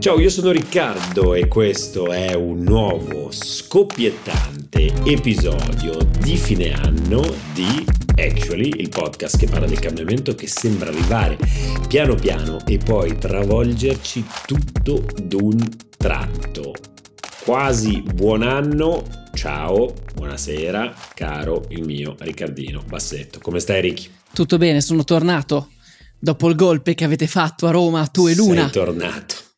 Ciao, io sono Riccardo e questo è un nuovo scoppiettante episodio di fine anno di Actually, il podcast che parla del cambiamento che sembra arrivare piano piano e poi travolgerci tutto d'un tratto. Quasi buon anno, ciao, buonasera, caro il mio Riccardino Bassetto. Come stai Ricky? Tutto bene, sono tornato. Dopo il golpe che avete fatto a Roma, tu e Luna. Sei tornato.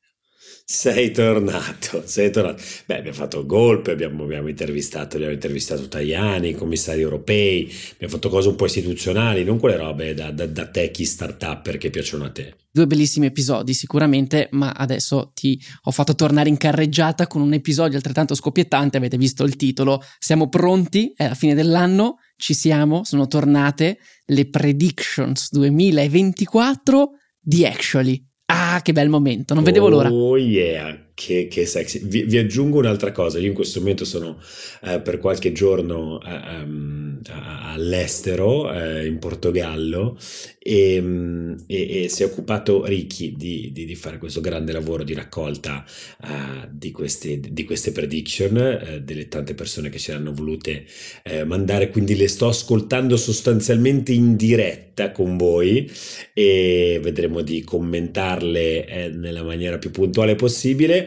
Sei tornato, sei tornato. Beh, abbiamo fatto golpe, abbiamo, abbiamo, intervistato, abbiamo intervistato Tajani, commissari europei, abbiamo fatto cose un po' istituzionali, non quelle robe da, da, da techie start-up che piacciono a te. Due bellissimi episodi sicuramente, ma adesso ti ho fatto tornare in carreggiata con un episodio altrettanto scoppiettante, avete visto il titolo, siamo pronti, è la fine dell'anno, ci siamo, sono tornate le predictions 2024 di Actually. Ah, che bel momento, non vedevo l'ora. Oh yeah, che, che sexy. Vi, vi, aggiungo un'altra cosa, io in questo momento sono eh, per qualche giorno eh, um, all'estero, eh, in Portogallo, e, um, e, e, si è occupato Ricky di, di, di, fare questo grande lavoro di raccolta uh, di, queste, di, queste, prediction, uh, delle tante persone che ce l'hanno volute uh, mandare, quindi le sto ascoltando sostanzialmente in diretta con voi e vedremo di commentarle nella maniera più puntuale possibile.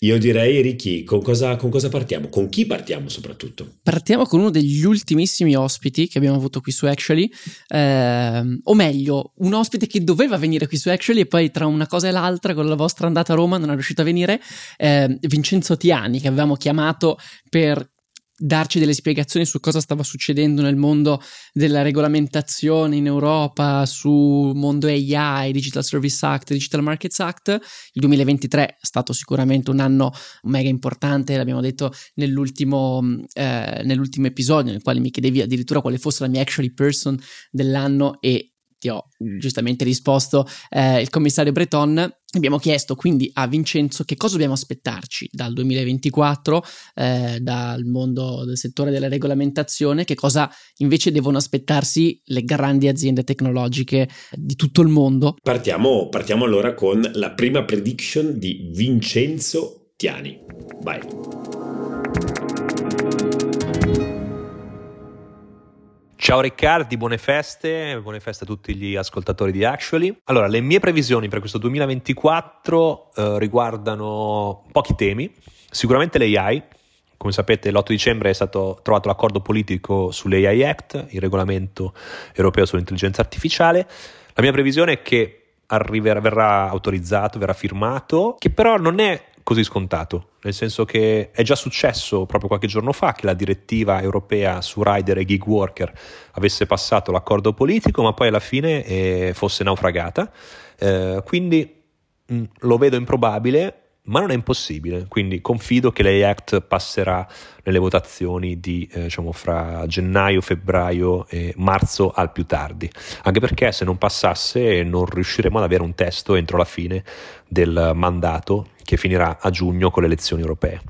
Io direi, Ricky, con cosa, con cosa partiamo? Con chi partiamo soprattutto? Partiamo con uno degli ultimissimi ospiti che abbiamo avuto qui su Actually, eh, o meglio, un ospite che doveva venire qui su Actually e poi tra una cosa e l'altra con la vostra andata a Roma non è riuscito a venire, eh, Vincenzo Tiani che avevamo chiamato per darci delle spiegazioni su cosa stava succedendo nel mondo della regolamentazione in Europa, su mondo AI, Digital Service Act, Digital Markets Act. Il 2023 è stato sicuramente un anno mega importante, l'abbiamo detto nell'ultimo, eh, nell'ultimo episodio, nel quale mi chiedevi addirittura quale fosse la mia actually person dell'anno e ti ho giustamente risposto eh, il commissario Breton. Abbiamo chiesto quindi a Vincenzo che cosa dobbiamo aspettarci dal 2024, eh, dal mondo del settore della regolamentazione, che cosa invece devono aspettarsi le grandi aziende tecnologiche di tutto il mondo. Partiamo, partiamo allora con la prima prediction di Vincenzo Tiani. Vai. Ciao Riccardi, buone feste, buone feste a tutti gli ascoltatori di Actually. Allora, le mie previsioni per questo 2024 eh, riguardano pochi temi, sicuramente l'AI. Come sapete, l'8 dicembre è stato trovato l'accordo politico sull'AI Act, il regolamento europeo sull'intelligenza artificiale. La mia previsione è che arriverà, verrà autorizzato, verrà firmato, che però non è così scontato, nel senso che è già successo proprio qualche giorno fa che la direttiva europea su rider e gig worker avesse passato l'accordo politico, ma poi alla fine eh, fosse naufragata. Eh, quindi mh, lo vedo improbabile, ma non è impossibile, quindi confido che l'AI Act passerà nelle votazioni di eh, diciamo fra gennaio, febbraio e marzo al più tardi, anche perché se non passasse non riusciremo ad avere un testo entro la fine del mandato che finirà a giugno con le elezioni europee.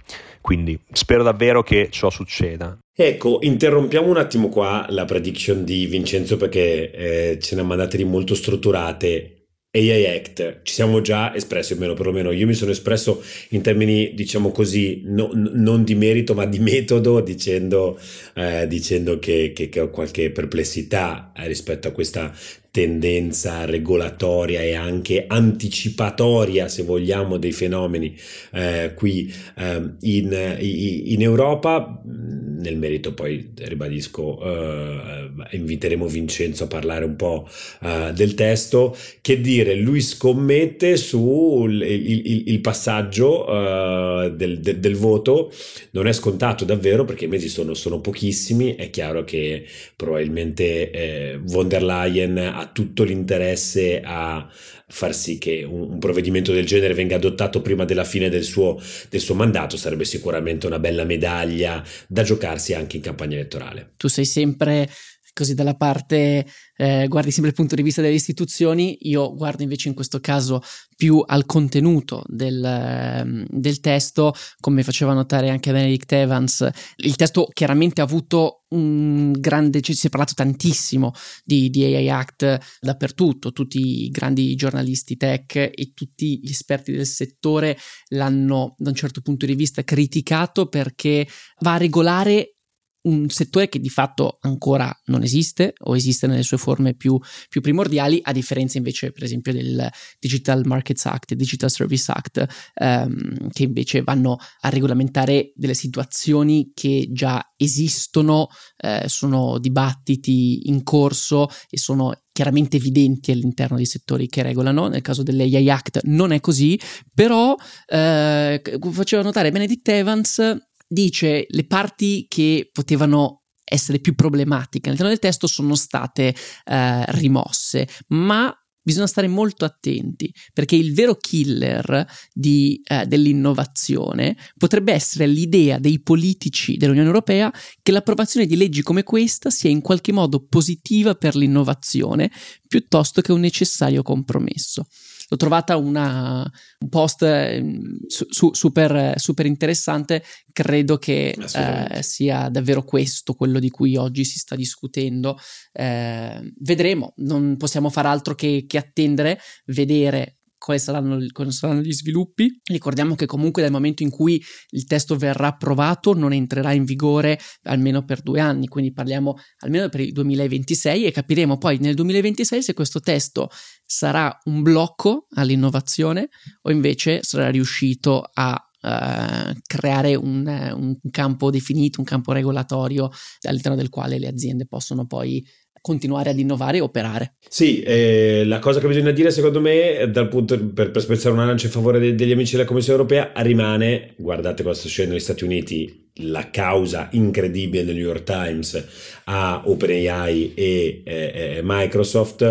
Quindi spero davvero che ciò succeda. Ecco, interrompiamo un attimo qua la prediction di Vincenzo perché eh, ce ne ha mandate di molto strutturate AI Act, ci siamo già espressi, o meno perlomeno io mi sono espresso in termini, diciamo così, no, non di merito ma di metodo, dicendo, eh, dicendo che, che, che, ho qualche perplessità eh, rispetto a questa tendenza regolatoria e anche anticipatoria, se vogliamo, dei fenomeni eh, qui eh, in, in, Europa. Nel merito poi ribadisco, eh, inviteremo Vincenzo a parlare un po' eh, del testo. Che dire, lui scommette sul il, il, il passaggio eh, del, del, del, voto, non è scontato davvero perché i mesi sono, sono pochissimi, è chiaro che probabilmente eh, von der Leyen ha tutto l'interesse a far sì che un, un, provvedimento del genere venga adottato prima della fine del suo, del suo, mandato sarebbe sicuramente una bella medaglia da giocarsi anche in campagna elettorale. Tu sei sempre così dalla parte eh, guardi sempre il punto di vista delle istituzioni, io guardo invece in questo caso più al contenuto del, ehm, del testo, come faceva notare anche Benedict Evans, il testo chiaramente ha avuto un grande, cioè si è parlato tantissimo di, di, AI Act dappertutto, tutti i grandi giornalisti tech e tutti gli esperti del settore l'hanno da un certo punto di vista criticato perché va a regolare un settore che di fatto ancora non esiste o esiste nelle sue forme più, più, primordiali, a differenza invece per esempio del Digital Markets Act e Digital Service Act, ehm, che invece vanno a regolamentare delle situazioni che già esistono, eh, sono dibattiti in corso e sono chiaramente evidenti all'interno dei settori che regolano. Nel caso dell'AI Act non è così, però eh, faceva notare Benedict Evans dice le parti che potevano essere più problematiche all'interno del testo sono state eh, rimosse, ma bisogna stare molto attenti perché il vero killer di, eh, dell'innovazione potrebbe essere l'idea dei politici dell'Unione Europea che l'approvazione di leggi come questa sia in qualche modo positiva per l'innovazione piuttosto che un necessario compromesso l'ho trovata una, un post ehm, su, su, super, super, interessante. Credo che eh, sia davvero questo quello di cui oggi si sta discutendo. Eh, vedremo, non possiamo fare altro che, che attendere, vedere quali saranno, quali saranno, gli sviluppi. Ricordiamo che comunque dal momento in cui il testo verrà approvato non entrerà in vigore almeno per due anni, quindi parliamo almeno per il 2026 e capiremo poi nel 2026 se questo testo sarà un blocco all'innovazione o invece sarà riuscito a Uh, creare un, un, campo definito, un campo regolatorio all'interno del quale le aziende possono poi continuare ad innovare e operare. Sì, eh, la cosa che bisogna dire secondo me, dal punto per, per spezzare una lancia in favore de, degli amici della Commissione europea, rimane, guardate cosa sta succedendo negli Stati Uniti, la causa incredibile del New York Times a OpenAI e eh, Microsoft.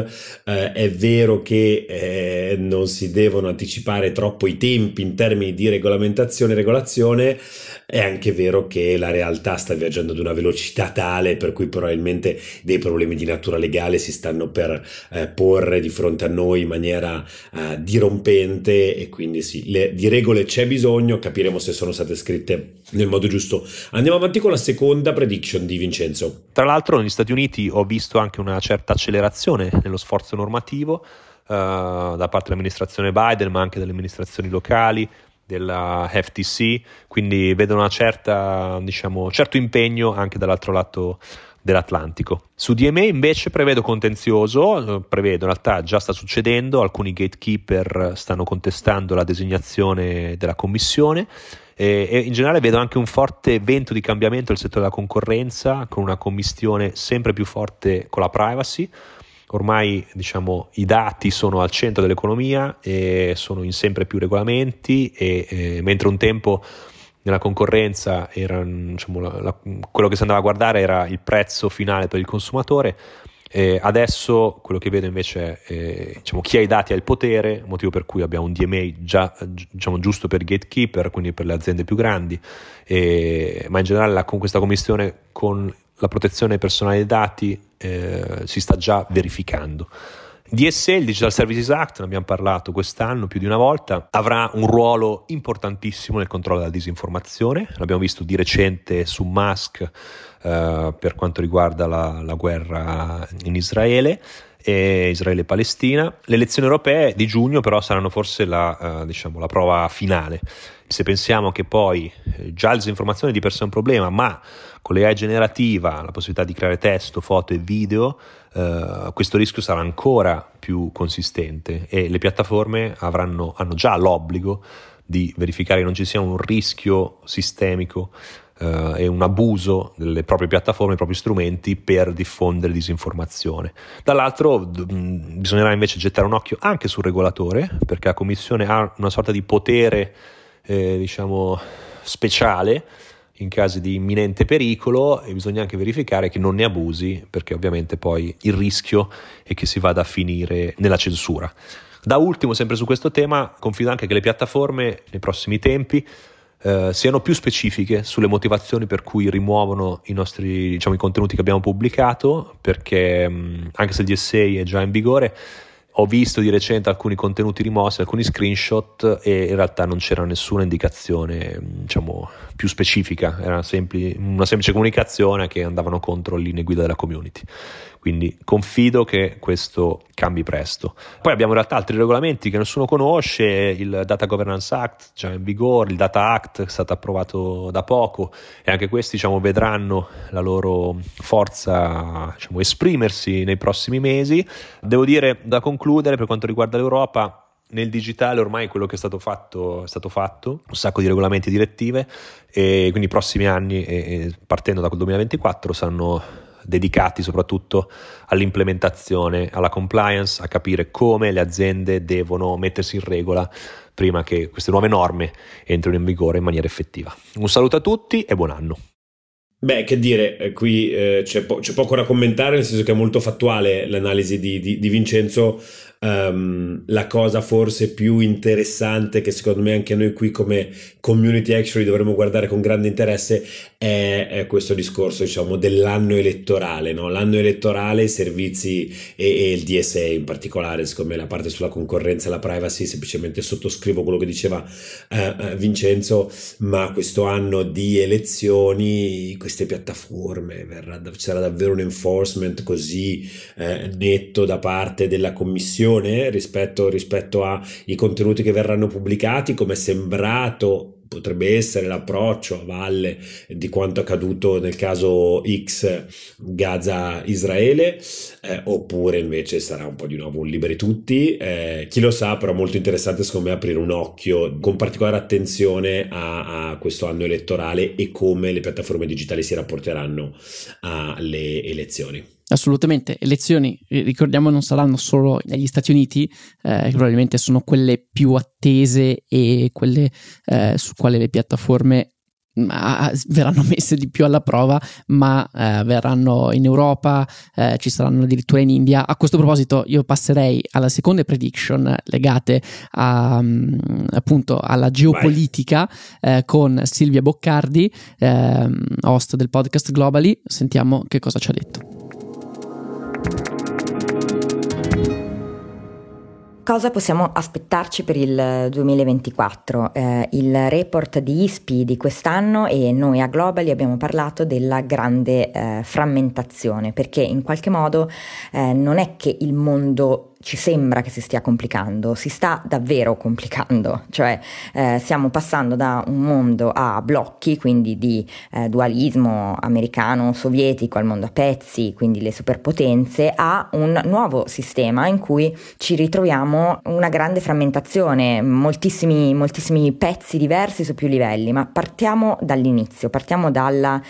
Eh, è vero che eh, non si devono anticipare troppo i tempi in termini di regolamentazione e regolazione, è anche vero che la realtà sta viaggiando ad una velocità tale per cui probabilmente dei problemi di natura legale si stanno per eh, porre di fronte a noi in maniera eh, dirompente e quindi sì, le, di regole c'è bisogno, capiremo se sono state scritte nel modo giusto. Andiamo avanti con la seconda prediction di Vincenzo. Tra l'altro negli Stati Uniti ho visto anche una certa accelerazione nello sforzo normativo. Uh, da parte dell'amministrazione Biden, ma anche delle amministrazioni locali, della FTC, quindi vedo certa, diciamo, certo impegno anche dall'altro lato dell'Atlantico. Su DMA invece prevedo contenzioso, eh, prevedo in realtà già sta succedendo, alcuni gatekeeper stanno contestando la designazione della commissione e, e in generale vedo anche un forte vento di cambiamento nel settore della concorrenza con una commistione sempre più forte con la privacy ormai diciamo, i dati sono al centro dell'economia e sono in sempre più regolamenti e, e mentre un tempo nella concorrenza era, diciamo, la, la, quello che si andava a guardare era il prezzo finale per il consumatore eh, adesso quello che vedo invece è eh, diciamo, chi ha i dati ha il potere, motivo per cui abbiamo un DMA già diciamo, giusto per gatekeeper, quindi per le aziende più grandi, eh, ma in generale la, con questa commissione con la protezione personale dei dati eh, si sta già verificando. DSE, il Digital Services Act, ne abbiamo parlato quest'anno più di una volta, avrà un ruolo importantissimo nel controllo della disinformazione. L'abbiamo visto di recente su Musk eh, per quanto riguarda la, la guerra in Israele. E Israele-Palestina. Le elezioni europee di giugno però saranno forse la, uh, diciamo, la prova finale. Se pensiamo che poi eh, già la disinformazione di per sé è un problema, ma con l'AI generativa, la possibilità di creare testo, foto e video, uh, questo rischio sarà ancora più consistente e le piattaforme avranno, hanno già l'obbligo di verificare che non ci sia un rischio sistemico uh, e un abuso delle proprie piattaforme, dei propri strumenti per diffondere disinformazione. Dall'altro d- bisognerà invece gettare un occhio anche sul regolatore, perché la Commissione ha una sorta di potere, eh, diciamo, speciale in casi di imminente pericolo e bisogna anche verificare che non ne abusi perché ovviamente poi il rischio è che si vada a finire nella censura. Da ultimo, sempre su questo tema, confido anche che le piattaforme nei prossimi tempi eh, siano più specifiche sulle motivazioni per cui rimuovono i nostri diciamo, i contenuti che abbiamo pubblicato, perché mh, anche se il DSA è già in vigore, ho visto di recente alcuni contenuti rimossi, alcuni screenshot e in realtà non c'era nessuna indicazione diciamo, più specifica, era sempli- una semplice comunicazione che andavano contro le linee guida della community. Quindi confido che questo cambi presto. Poi abbiamo in realtà altri regolamenti che nessuno conosce, il Data Governance Act già in vigore, il Data Act è stato approvato da poco e anche questi diciamo, vedranno la loro forza diciamo, esprimersi nei prossimi mesi. Devo dire da concludere per quanto riguarda l'Europa, nel digitale ormai quello che è stato fatto è stato fatto, un sacco di regolamenti e direttive e quindi i prossimi anni, partendo da quel 2024, saranno dedicati soprattutto all'implementazione, alla compliance, a capire come le aziende devono mettersi in regola prima che queste nuove norme entrino in vigore in maniera effettiva. Un saluto a tutti e buon anno. Beh, che dire, eh, qui eh, c'è, po- c'è, poco da commentare, nel senso che è molto fattuale l'analisi di, di, di Vincenzo. Um, la cosa forse più interessante che secondo me anche noi qui come community actually dovremmo guardare con grande interesse è, questo discorso diciamo dell'anno elettorale no? l'anno elettorale i servizi e, e, il DSA in particolare secondo me la parte sulla concorrenza e la privacy semplicemente sottoscrivo quello che diceva uh, uh, Vincenzo ma questo anno di elezioni queste piattaforme verrà, sarà davvero un enforcement così uh, netto da parte della commissione rispetto, rispetto ai contenuti che verranno pubblicati, come è sembrato potrebbe essere l'approccio a valle di quanto accaduto nel caso X Gaza-Israele, eh, oppure invece sarà un po' di nuovo un liberi tutti. Eh, chi lo sa, però molto interessante secondo me aprire un occhio con particolare attenzione a, a questo anno elettorale e come le piattaforme digitali si rapporteranno alle elezioni. Assolutamente, elezioni, ricordiamo, non saranno solo negli Stati Uniti, eh, che probabilmente sono quelle più attese e quelle eh, su quali le piattaforme ma, verranno messe di più alla prova, ma eh, verranno in Europa, eh, ci saranno addirittura in India. A questo proposito, io passerei alla seconda prediction legate a, um, appunto alla geopolitica eh, con Silvia Boccardi, ehm, host del podcast Globally. Sentiamo che cosa ci ha detto. Cosa possiamo aspettarci per il 2024? Eh, il report di ISPI di quest'anno e noi a Globally abbiamo parlato della grande eh, frammentazione perché in qualche modo eh, non è che il mondo ci sembra che si stia complicando, si sta davvero complicando, cioè eh, stiamo passando da un mondo a blocchi, quindi di eh, dualismo americano-sovietico al mondo a pezzi, quindi le superpotenze, a un nuovo sistema in cui ci ritroviamo una grande frammentazione, moltissimi, moltissimi pezzi diversi su più livelli, ma partiamo dall'inizio, partiamo dalla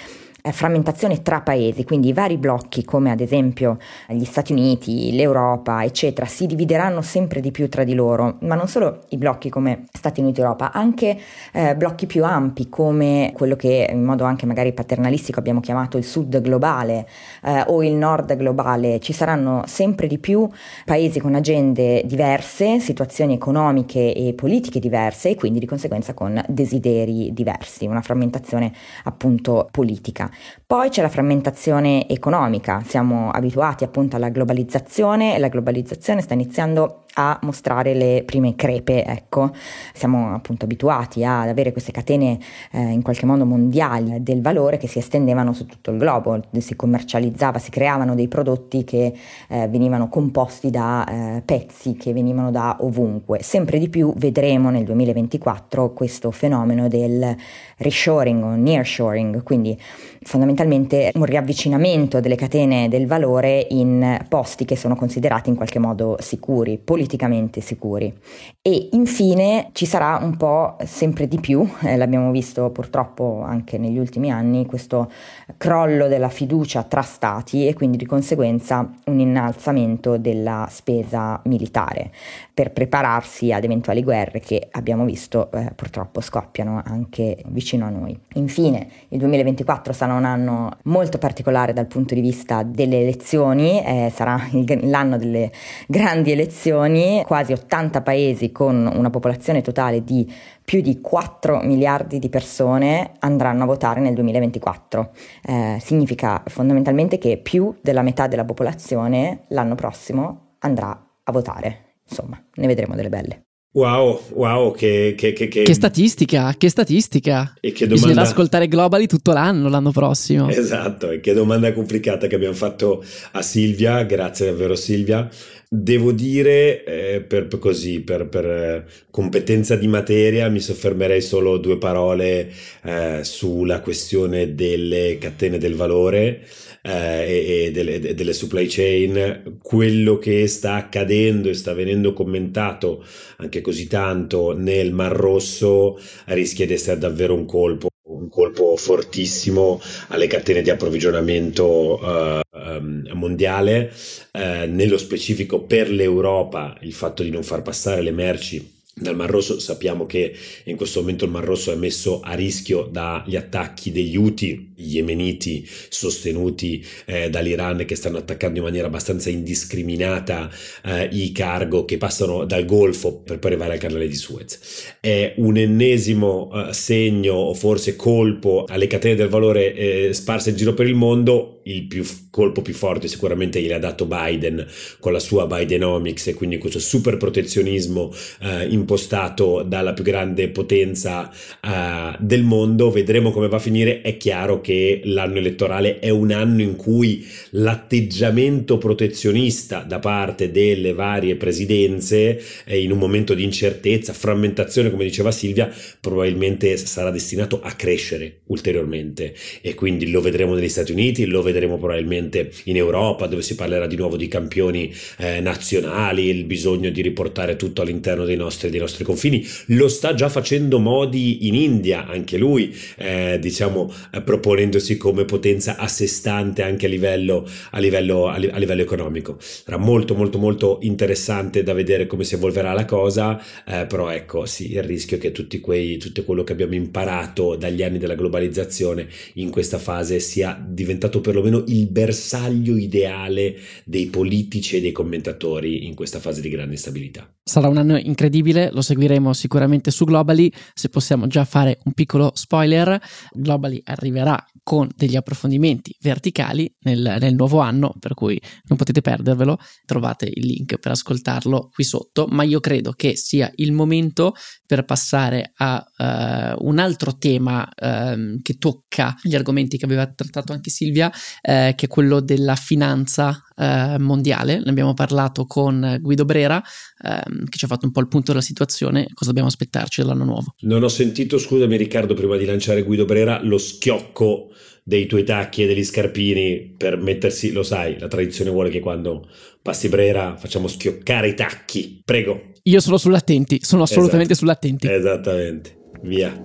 eh, frammentazione tra paesi, quindi i vari blocchi come ad esempio gli Stati Uniti, l'Europa, eccetera, si divideranno sempre di più tra di loro, ma non solo i blocchi come Stati Uniti e Europa, anche eh, blocchi più ampi come quello che in modo anche magari paternalistico abbiamo chiamato il sud globale eh, o il nord globale, ci saranno sempre di più paesi con agende diverse, situazioni economiche e politiche diverse e quindi di conseguenza con desideri diversi, una frammentazione appunto politica. Poi c'è la frammentazione economica, siamo abituati appunto alla globalizzazione e la globalizzazione sta iniziando a mostrare le prime crepe, ecco. Siamo appunto abituati ad avere queste catene eh, in qualche modo mondiali del valore che si estendevano su tutto il globo, si commercializzava, si creavano dei prodotti che eh, venivano composti da eh, pezzi che venivano da ovunque. Sempre di più vedremo nel 2024 questo fenomeno del reshoring o nearshoring, quindi fondamentalmente un riavvicinamento delle catene del valore in posti che sono considerati in qualche modo sicuri, politicamente sicuri. E infine ci sarà un po' sempre di più, eh, l'abbiamo visto purtroppo anche negli ultimi anni, questo crollo della fiducia tra stati e quindi di conseguenza un innalzamento della spesa militare per prepararsi ad eventuali guerre che abbiamo visto eh, purtroppo scoppiano anche vicino a noi. Infine il 2024 sarà un anno molto particolare dal punto di vista delle elezioni, eh, sarà il, l'anno delle grandi elezioni quasi 80 paesi con una popolazione totale di più di 4 miliardi di persone andranno a votare nel 2024. Eh, significa fondamentalmente che più della metà della popolazione l'anno prossimo andrà a votare. Insomma, ne vedremo delle belle. Wow, wow, che, che, che, che... statistica, che statistica. E che domanda... Bisognerà ascoltare Globally tutto l'anno, l'anno prossimo. Esatto, e che domanda complicata che abbiamo fatto a Silvia, grazie davvero Silvia. Devo dire, eh, per, così, per, per eh, competenza di materia, mi soffermerei solo due parole eh, sulla questione delle catene del valore eh, e, delle, delle, supply chain, quello che sta accadendo e sta venendo commentato anche così tanto nel Mar Rosso rischia di essere davvero un colpo un colpo fortissimo alle catene di approvvigionamento uh, um, mondiale, uh, nello specifico per l'Europa il fatto di non far passare le merci dal Mar Rosso sappiamo che in questo momento il Mar Rosso è messo a rischio dagli attacchi degli Houthi, gli yemeniti sostenuti eh, dall'Iran che stanno attaccando in maniera abbastanza indiscriminata eh, i cargo che passano dal Golfo per poi arrivare al canale di Suez. È un ennesimo eh, segno o forse colpo alle catene del valore eh, sparse in giro per il mondo, il più, colpo più forte sicuramente gliel'ha dato Biden con la sua Bidenomics e quindi questo super protezionismo eh, impostato dalla più grande potenza uh, del mondo, vedremo come va a finire. È chiaro che l'anno elettorale è un anno in cui l'atteggiamento protezionista da parte delle varie presidenze, eh, in un momento di incertezza, frammentazione, come diceva Silvia, probabilmente sarà destinato a crescere ulteriormente e quindi lo vedremo negli Stati Uniti, lo vedremo probabilmente in Europa, dove si parlerà di nuovo di campioni eh, nazionali, il bisogno di riportare tutto all'interno dei nostri dei nostri confini, lo sta già facendo Modi in India, anche lui, eh, diciamo, eh, proponendosi come potenza a sé stante anche a livello, a, livello, a, li, a livello economico. Sarà molto molto molto interessante da vedere come si evolverà la cosa, eh, però ecco, sì, il rischio è che quei, tutto quello che abbiamo imparato dagli anni della globalizzazione in questa fase sia diventato perlomeno il bersaglio ideale dei politici e dei commentatori in questa fase di grande instabilità. Sarà un anno incredibile lo seguiremo sicuramente su Globally. Se possiamo già fare un piccolo spoiler, Globally arriverà con degli approfondimenti verticali nel, nel, nuovo anno, per cui non potete perdervelo. Trovate il link per ascoltarlo qui sotto. Ma io credo che sia il momento per passare a uh, un altro tema uh, che tocca gli argomenti che aveva trattato anche Silvia, uh, che è quello della finanza eh, mondiale. Ne abbiamo parlato con Guido Brera, ehm, che ci ha fatto un po' il punto della situazione. Cosa dobbiamo aspettarci dall'anno nuovo? Non ho sentito, scusami Riccardo, prima di lanciare Guido Brera, lo schiocco dei tuoi tacchi e degli scarpini per mettersi, lo sai, la tradizione vuole che quando passi Brera facciamo schioccare i tacchi. Prego. Io sono sull'attenti, sono assolutamente esatto. sull'attenti. Esattamente. Via.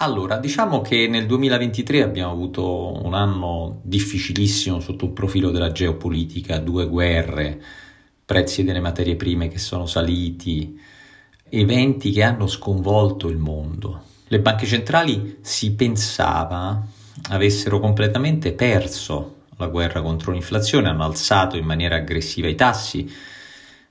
Allora, diciamo che nel 2023 abbiamo avuto un anno difficilissimo sotto il profilo della geopolitica, due guerre, prezzi delle materie prime che sono saliti, eventi che hanno sconvolto il mondo. Le banche centrali si pensava avessero completamente perso la guerra contro l'inflazione, hanno alzato in maniera aggressiva i tassi,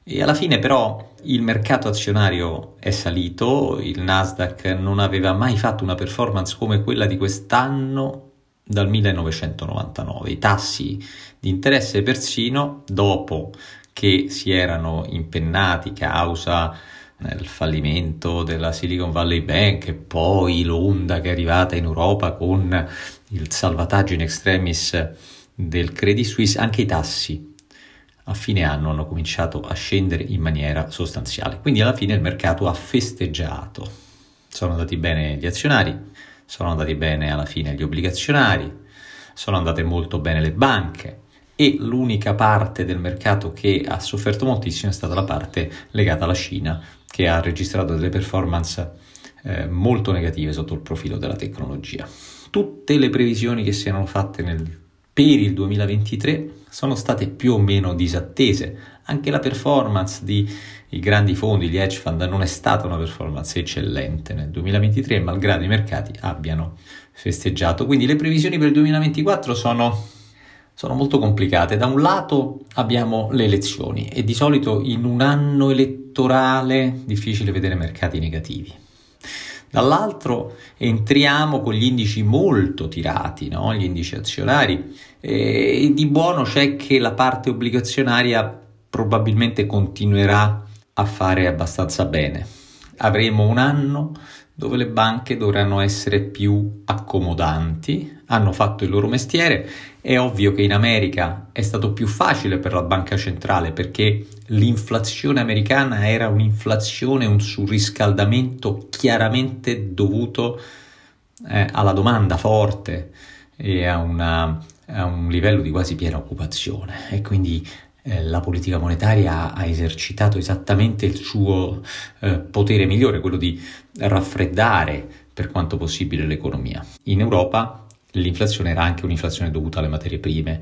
e alla fine però il mercato azionario è salito, il Nasdaq non aveva mai fatto una performance come quella di quest'anno dal 1999. I tassi di interesse persino dopo che si erano impennati causa il fallimento della Silicon Valley Bank e poi l'onda che è arrivata in Europa con il salvataggio in extremis del Credit Suisse, anche i tassi a fine anno hanno cominciato a scendere in maniera sostanziale. Quindi alla fine il mercato ha festeggiato. Sono andati bene gli azionari, sono andati bene alla fine gli obbligazionari, sono andate molto bene le banche e l'unica parte del mercato che ha sofferto moltissimo è stata la parte legata alla Cina che ha registrato delle performance eh, molto negative sotto il profilo della tecnologia. Tutte le previsioni che si erano fatte nel per il 2023 sono state più o meno disattese. Anche la performance dei grandi fondi, gli hedge fund, non è stata una performance eccellente nel 2023, malgrado i mercati abbiano festeggiato. Quindi le previsioni per il 2024 sono sono molto complicate. Da un lato abbiamo le elezioni e di solito in un anno elettorale è difficile vedere mercati negativi. Dall'altro entriamo con gli indici molto tirati, no? gli indici azionari, e di buono c'è che la parte obbligazionaria probabilmente continuerà a fare abbastanza bene. Avremo un anno dove le banche dovranno essere più accomodanti, hanno fatto il loro mestiere. È ovvio che in America è stato più facile per la banca centrale perché l'inflazione americana era un'inflazione, un surriscaldamento chiaramente dovuto eh, alla domanda forte e a, una, a un livello di quasi piena occupazione e quindi eh, la politica monetaria ha esercitato esattamente il suo eh, potere migliore, quello di raffreddare per quanto possibile l'economia. In Europa l'inflazione era anche un'inflazione dovuta alle materie prime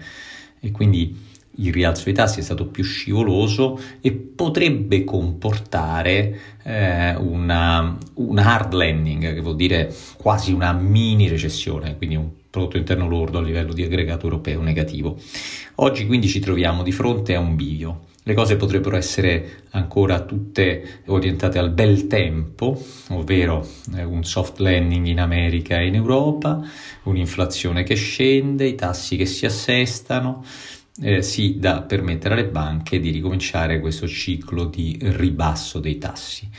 e quindi il rialzo dei tassi è stato più scivoloso e potrebbe comportare eh, una, un hard landing, che vuol dire quasi una mini recessione, quindi un prodotto interno lordo a livello di aggregato europeo negativo. Oggi quindi ci troviamo di fronte a un bivio. Le cose potrebbero essere ancora tutte orientate al bel tempo, ovvero eh, un soft landing in America e in Europa, un'inflazione che scende, i tassi che si assestano, eh, sì da permettere alle banche di ricominciare questo ciclo di ribasso dei tassi.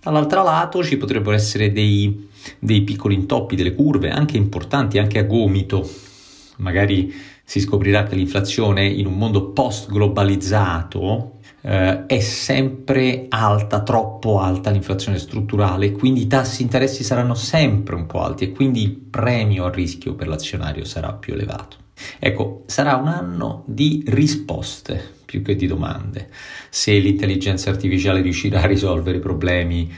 Dall'altro lato ci potrebbero essere dei, dei piccoli intoppi delle curve, anche importanti, anche a gomito. Magari si scoprirà che l'inflazione in un mondo post-globalizzato eh, è sempre alta, troppo alta l'inflazione strutturale, quindi i tassi interessi saranno sempre un po' alti e quindi il premio a rischio per l'azionario sarà più elevato. Ecco, sarà un anno di risposte più che di domande. Se l'intelligenza artificiale riuscirà a risolvere i problemi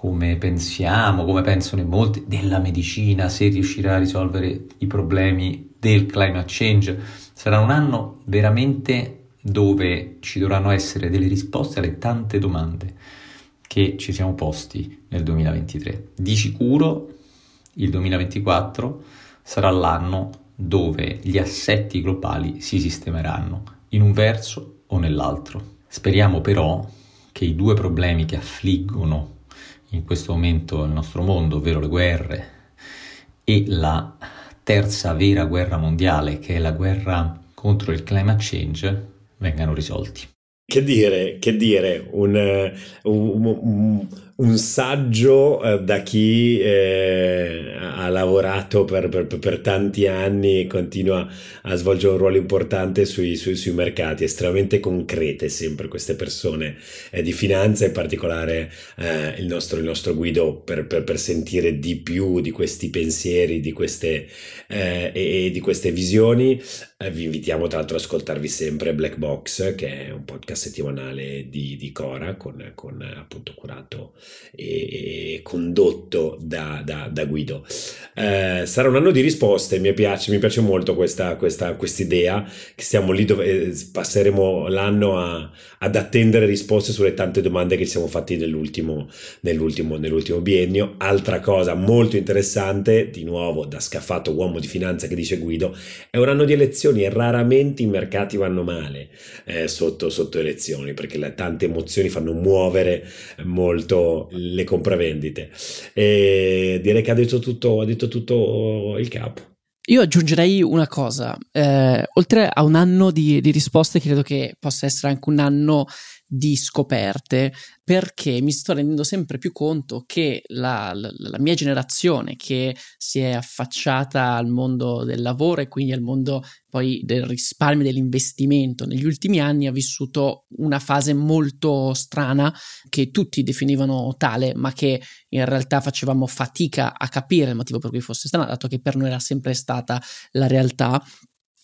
come pensiamo, come pensano in molti, della medicina, se riuscirà a risolvere i problemi del climate change, sarà un anno veramente dove ci dovranno essere delle risposte alle tante domande che ci siamo posti nel 2023. Di sicuro il 2024 sarà l'anno dove gli assetti globali si sistemeranno in un verso o nell'altro. Speriamo però che i due problemi che affliggono in questo momento il nostro mondo, ovvero le guerre e la terza vera guerra mondiale, che è la guerra contro il climate change, vengano risolti. Che dire, che dire, un, un, un un saggio eh, da chi eh, ha lavorato per, per, per, tanti anni e continua a svolgere un ruolo importante sui, sui, sui mercati, estremamente concrete sempre queste persone eh, di finanza, in particolare eh, il nostro, il, nostro, Guido per, per, sentire di più di questi pensieri, di queste, eh, e, e, di queste visioni. Eh, vi invitiamo tra l'altro ad ascoltarvi sempre Black Box, che è un podcast settimanale di, di Cora con, con appunto curato e, condotto da, da, da Guido. Eh, sarà un anno di risposte, mi piace, mi piace molto questa, questa idea che stiamo lì dove eh, passeremo l'anno a, ad attendere risposte sulle tante domande che ci siamo fatti nell'ultimo, nell'ultimo, nell'ultimo biennio. Altra cosa molto interessante, di nuovo da scaffato uomo di finanza che dice Guido, è un anno di elezioni e raramente i mercati vanno male eh, sotto, sotto elezioni perché le tante emozioni fanno muovere molto le compravendite. E direi che ha detto tutto, ha detto tutto il capo. Io aggiungerei una cosa, eh, oltre a un anno di, di risposte, credo che possa essere anche un anno di scoperte perché mi sto rendendo sempre più conto che la, la, la, mia generazione che si è affacciata al mondo del lavoro e quindi al mondo poi del risparmio e dell'investimento negli ultimi anni ha vissuto una fase molto strana che tutti definivano tale ma che in realtà facevamo fatica a capire il motivo per cui fosse strana dato che per noi era sempre stata la realtà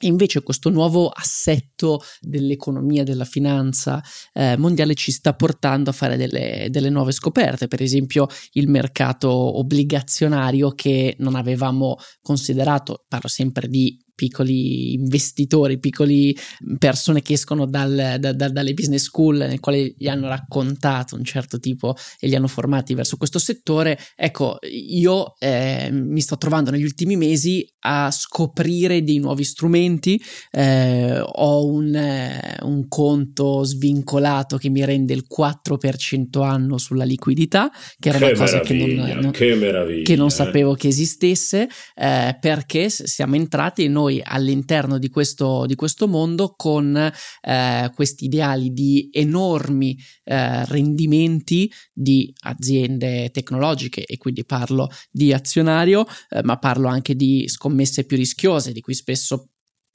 Invece questo nuovo assetto dell'economia, della finanza eh, mondiale ci sta portando a fare delle, delle, nuove scoperte, per esempio il mercato obbligazionario che non avevamo considerato, parlo sempre di piccoli investitori, piccoli persone che escono dal, da, da, dalle business school nel quale gli hanno raccontato un certo tipo e li hanno formati verso questo settore. Ecco, io eh, mi sto trovando negli ultimi mesi a scoprire dei nuovi strumenti, eh, ho un, eh, un, conto svincolato che mi rende il 4% anno sulla liquidità, che era che una cosa che non, non, che, che non, sapevo che esistesse, eh, perché siamo entrati noi all'interno di questo, di questo mondo con eh, questi ideali di enormi eh, rendimenti di aziende tecnologiche e quindi parlo di azionario, eh, ma parlo anche di scommesse più rischiose di cui spesso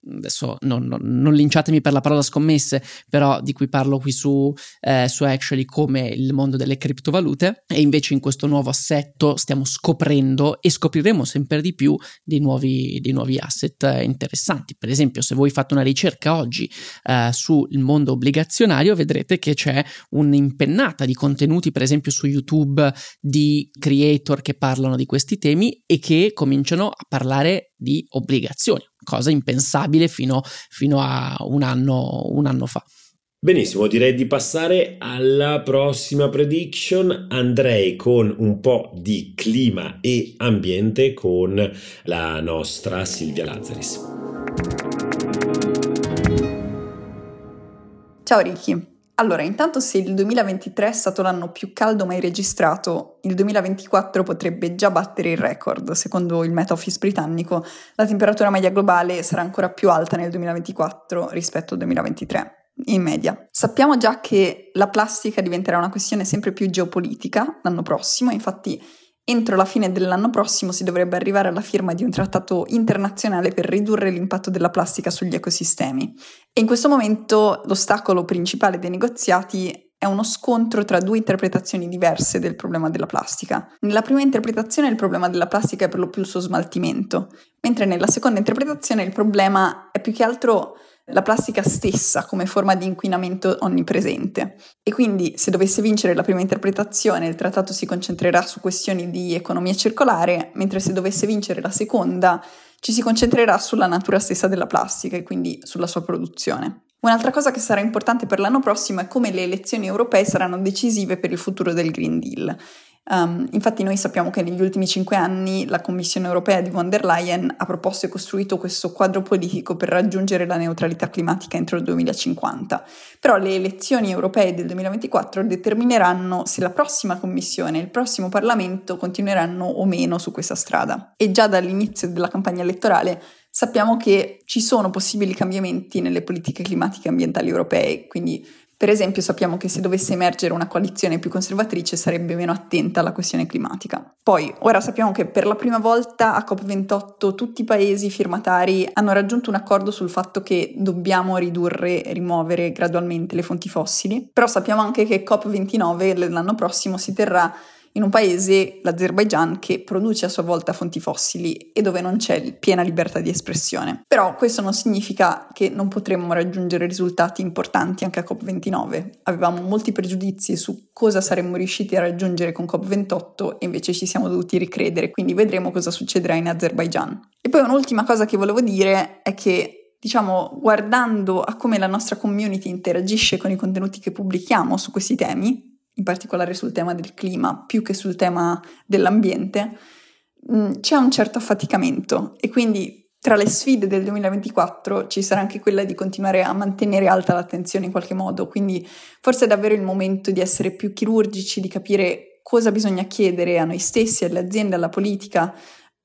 adesso non, non, non, linciatemi per la parola scommesse, però di cui parlo qui su, eh, su Actually come il mondo delle criptovalute e invece in questo nuovo assetto stiamo scoprendo e scopriremo sempre di più dei nuovi, dei nuovi asset interessanti. Per esempio, se voi fate una ricerca oggi eh, sul mondo obbligazionario, vedrete che c'è un'impennata di contenuti, per esempio su YouTube, di creator che parlano di questi temi e che cominciano a parlare di obbligazioni cosa impensabile fino, fino a un anno, un anno fa. Benissimo, direi di passare alla prossima prediction. Andrei con un po' di clima e ambiente con la nostra Silvia Lazzaris. Ciao Ricky. Allora, intanto se il 2023 è stato l'anno più caldo mai registrato, il 2024 potrebbe già battere il record. Secondo il Met Office britannico, la temperatura media globale sarà ancora più alta nel 2024 rispetto al 2023 in media. Sappiamo già che la plastica diventerà una questione sempre più geopolitica l'anno prossimo, infatti Entro la fine dell'anno prossimo si dovrebbe arrivare alla firma di un trattato internazionale per ridurre l'impatto della plastica sugli ecosistemi. E in questo momento l'ostacolo principale dei negoziati è uno scontro tra due interpretazioni diverse del problema della plastica. Nella prima interpretazione il problema della plastica è per lo più il suo smaltimento, mentre nella seconda interpretazione il problema è più che altro la plastica stessa come forma di inquinamento onnipresente. E quindi se dovesse vincere la prima interpretazione il trattato si concentrerà su questioni di economia circolare, mentre se dovesse vincere la seconda ci si concentrerà sulla natura stessa della plastica e quindi sulla sua produzione. Un'altra cosa che sarà importante per l'anno prossimo è come le elezioni europee saranno decisive per il futuro del Green Deal Um, infatti noi sappiamo che negli ultimi cinque anni la Commissione europea di von der Leyen ha proposto e costruito questo quadro politico per raggiungere la neutralità climatica entro il 2050, però le elezioni europee del 2024 determineranno se la prossima Commissione e il prossimo Parlamento continueranno o meno su questa strada. E già dall'inizio della campagna elettorale sappiamo che ci sono possibili cambiamenti nelle politiche climatiche e ambientali europee, quindi per esempio sappiamo che se dovesse emergere una coalizione più conservatrice sarebbe meno attenta alla questione climatica. Poi, ora sappiamo che per la prima volta a COP28 tutti i paesi firmatari hanno raggiunto un accordo sul fatto che dobbiamo ridurre e rimuovere gradualmente le fonti fossili, però sappiamo anche che COP29 l'anno prossimo si terrà in un paese, l'Azerbaigian, che produce a sua volta fonti fossili e dove non c'è piena libertà di espressione. Però questo non significa che non potremmo raggiungere risultati importanti anche a COP29. Avevamo molti pregiudizi su cosa saremmo riusciti a raggiungere con COP28 e invece ci siamo dovuti ricredere, quindi vedremo cosa succederà in Azerbaigian. E poi un'ultima cosa che volevo dire è che diciamo, guardando a come la nostra community interagisce con i contenuti che pubblichiamo su questi temi, in particolare sul tema del clima, più che sul tema dell'ambiente, mm, c'è un certo affaticamento e quindi tra le sfide del 2024 ci sarà anche quella di continuare a mantenere alta l'attenzione in qualche modo, quindi forse è davvero il momento di essere più chirurgici, di capire cosa bisogna chiedere a noi stessi, alle aziende, alla politica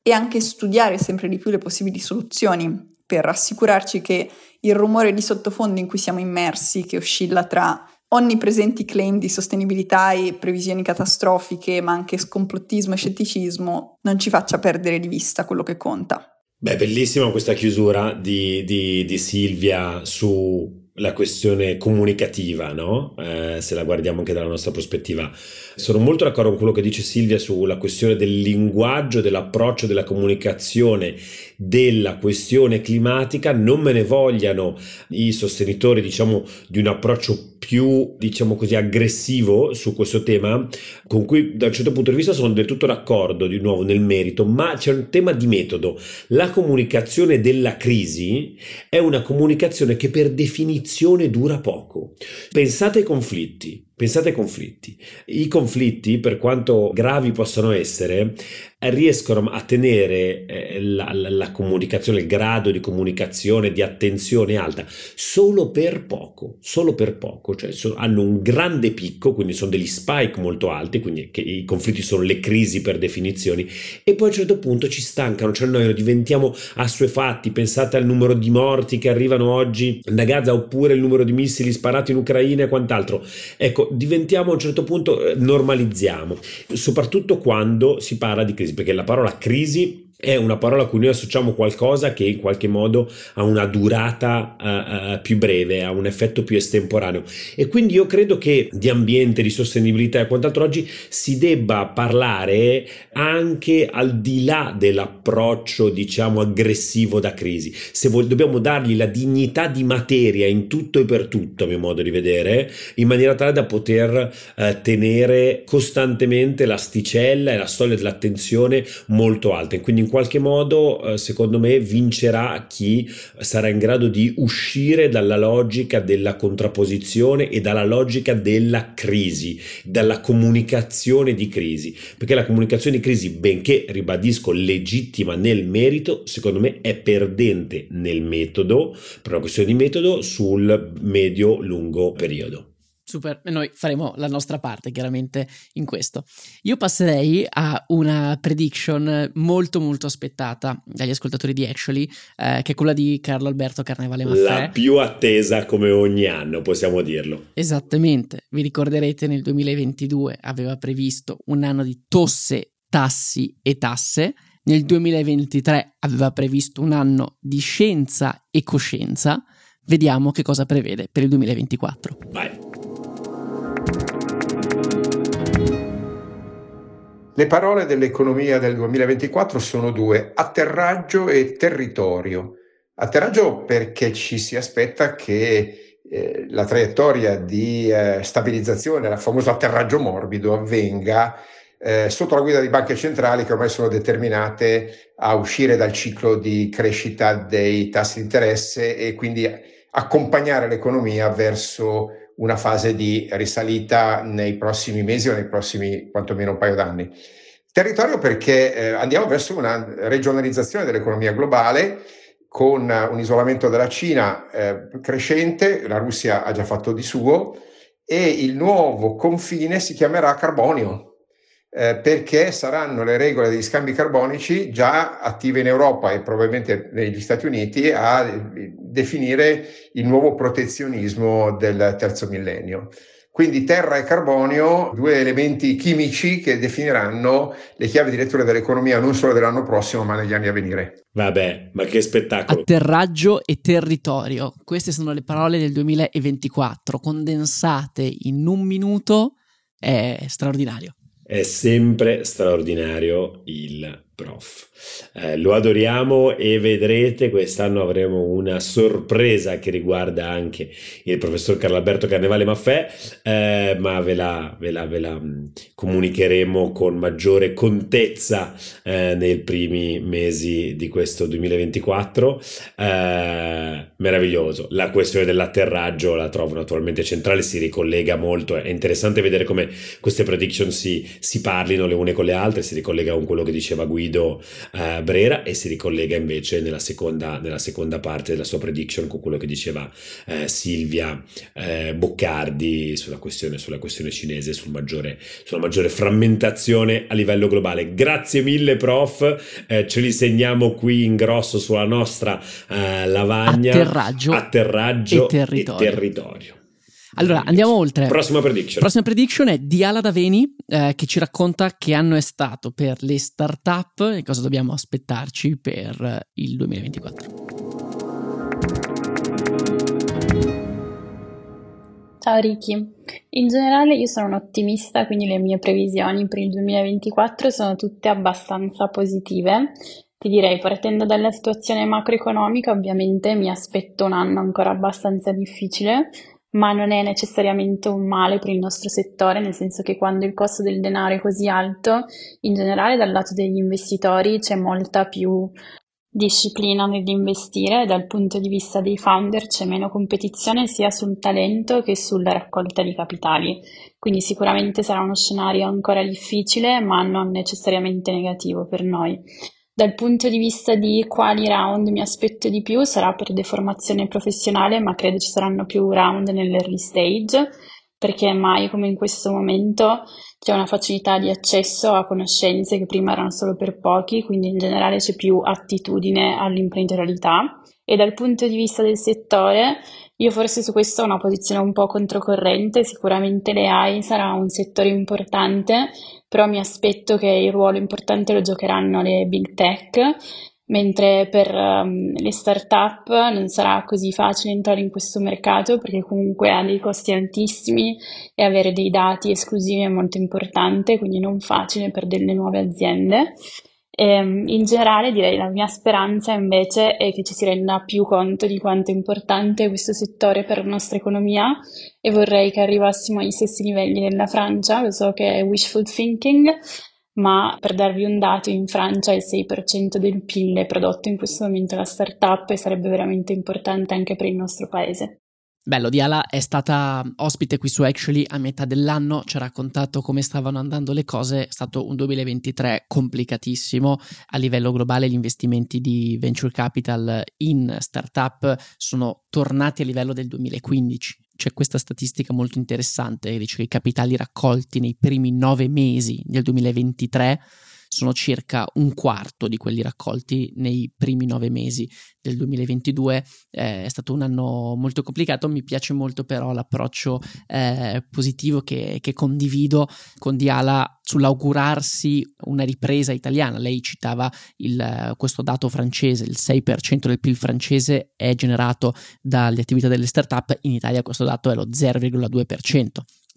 e anche studiare sempre di più le possibili soluzioni per assicurarci che il rumore di sottofondo in cui siamo immersi, che oscilla tra onnipresenti claim di sostenibilità e previsioni catastrofiche, ma anche scomplottismo e scetticismo, non ci faccia perdere di vista quello che conta. Beh, bellissima questa chiusura di, di, di Silvia su la questione comunicativa, no? Eh, se la guardiamo anche dalla nostra prospettiva. Sono molto d'accordo con quello che dice Silvia sulla questione del linguaggio, dell'approccio, della comunicazione della questione climatica. Non me ne vogliano i sostenitori, diciamo, di un approccio più, diciamo così, aggressivo su questo tema, con cui da un certo punto di vista sono del tutto d'accordo di nuovo nel merito, ma c'è un tema di metodo. La comunicazione della crisi è una comunicazione che per definizione dura poco. Pensate ai conflitti. Pensate ai conflitti. I conflitti, per quanto gravi possano essere, riescono a tenere eh, la, la, la, comunicazione, il grado di comunicazione, di attenzione alta, solo per poco, solo per poco, cioè so, hanno un grande picco, quindi sono degli spike molto alti, quindi i conflitti sono le crisi per definizioni, e poi a un certo punto ci stancano, cioè noi diventiamo assuefatti, pensate al numero di morti che arrivano oggi da Gaza oppure il numero di missili sparati in Ucraina e quant'altro, ecco, diventiamo a un certo punto, eh, normalizziamo, soprattutto quando si parla di crisi perché la parola crisi è una parola a cui noi associamo qualcosa che in qualche modo ha una durata uh, uh, più breve, ha un effetto più estemporaneo. E quindi io credo che di ambiente, di sostenibilità e quant'altro oggi si debba parlare anche al di là dell'approccio, diciamo, aggressivo da crisi. Se vol- dobbiamo dargli la dignità di materia in tutto e per tutto, a mio modo di vedere, in maniera tale da poter uh, tenere costantemente l'asticella e la soglia dell'attenzione molto alta. E quindi in qualche modo, eh, secondo me, vincerà chi sarà in grado di uscire dalla logica della contrapposizione e dalla logica della crisi, dalla comunicazione di crisi. Perché la comunicazione di crisi, benché ribadisco legittima nel merito, secondo me è perdente nel metodo, per una questione di metodo, sul medio-lungo periodo. Super, e noi faremo la nostra parte chiaramente in questo. Io passerei a una prediction molto molto aspettata dagli ascoltatori di Actually, eh, che è quella di Carlo Alberto Carnevale Maffè. La più attesa come ogni anno, possiamo dirlo. Esattamente, vi ricorderete nel 2022 aveva previsto un anno di tosse, tassi e tasse, nel 2023 aveva previsto un anno di scienza e coscienza. Vediamo che cosa prevede per il 2024. Vai. Le parole dell'economia del 2024 sono due, atterraggio e territorio. Atterraggio perché ci si aspetta che eh, la traiettoria di eh, stabilizzazione, la famosa atterraggio morbido, avvenga eh, sotto la guida di banche centrali che ormai sono determinate a uscire dal ciclo di crescita dei tassi di interesse e quindi accompagnare l'economia verso una fase di risalita nei prossimi mesi o nei prossimi quantomeno un paio d'anni. Territorio perché eh, andiamo verso una regionalizzazione dell'economia globale con un isolamento della Cina eh, crescente, la Russia ha già fatto di suo e il nuovo confine si chiamerà carbonio, eh, perché saranno le regole degli scambi carbonici già attive in Europa e probabilmente negli Stati Uniti a definire il nuovo protezionismo del terzo millennio. Quindi terra e carbonio, due elementi chimici che definiranno le chiavi di lettura dell'economia non solo dell'anno prossimo, ma negli anni a venire. Vabbè, ma che spettacolo! Atterraggio e territorio. Queste sono le parole del 2024, condensate in un minuto. È straordinario. È sempre straordinario il prof. Eh, lo adoriamo e vedrete quest'anno avremo una sorpresa che riguarda anche il professor Carlo Alberto Carnevale Maffè, eh, ma ve la, ve, la, ve la, mm, comunicheremo con maggiore contezza eh, nei primi mesi di questo 2024. Eh, meraviglioso. La questione dell'atterraggio la trovo naturalmente centrale, si ricollega molto. È interessante vedere come queste prediction si, si parlino le une con le altre, si ricollega con quello che diceva Guido Guido eh, Brera e si ricollega invece nella seconda, nella seconda, parte della sua prediction con quello che diceva eh, Silvia eh, Boccardi sulla questione, sulla questione cinese, sul maggiore, sulla maggiore frammentazione a livello globale. Grazie mille prof, eh, ce li segniamo qui in grosso sulla nostra eh, lavagna. Atterraggio, atterraggio e territorio. E territorio. Allora, andiamo oltre. Prossima prediction. Prossima prediction è di Ala Daveni eh, che ci racconta che anno è stato per le start-up e cosa dobbiamo aspettarci per il 2024. Ciao Ricky, in generale io sono un ottimista, quindi le mie previsioni per il 2024 sono tutte abbastanza positive. Ti direi, partendo dalla situazione macroeconomica, ovviamente mi aspetto un anno ancora abbastanza difficile, ma non è necessariamente un male per il nostro settore, nel senso che quando il costo del denaro è così alto, in generale dal lato degli investitori c'è molta più disciplina nell'investire, dal punto di vista dei founder c'è meno competizione sia sul talento che sulla raccolta di capitali. Quindi sicuramente sarà uno scenario ancora difficile, ma non necessariamente negativo per noi. Dal punto di vista di quali round mi aspetto di più, sarà per deformazione professionale, ma credo ci saranno più round nell'early stage, perché mai come in questo momento c'è una facilità di accesso a conoscenze che prima erano solo per pochi, quindi in generale c'è più attitudine all'imprenditorialità. E dal punto di vista del settore, io forse su questo ho una posizione un po' controcorrente, sicuramente le AI sarà un settore importante, però mi aspetto che il ruolo importante lo giocheranno le big tech, mentre per um, le start-up non sarà così facile entrare in questo mercato perché comunque ha dei costi altissimi e avere dei dati esclusivi è molto importante, quindi non facile per delle nuove aziende. Ehm, in generale direi la mia speranza invece è che ci si renda più conto di quanto è importante questo settore per la nostra economia e vorrei che arrivassimo agli stessi livelli della Francia, lo so che è wishful thinking, ma per darvi un dato in Francia il 6% del PIL è prodotto in questo momento da start-up e sarebbe veramente importante anche per il nostro paese. Bello, Diala è stata ospite qui su Actually a metà dell'anno, ci ha raccontato come stavano andando le cose, è stato un 2023 complicatissimo a livello globale, gli investimenti di venture capital in startup sono tornati a livello del 2015. C'è questa statistica molto interessante che dice che i capitali raccolti nei primi nove mesi del 2023 sono circa un quarto di quelli raccolti nei primi nove mesi del 2022. Eh, è stato un anno molto complicato, mi piace molto però l'approccio eh, positivo che, che, condivido con Diala sull'augurarsi una ripresa italiana. Lei citava il, questo dato francese, il 6% del PIL francese è generato dalle attività delle start-up, in Italia questo dato è lo 0,2%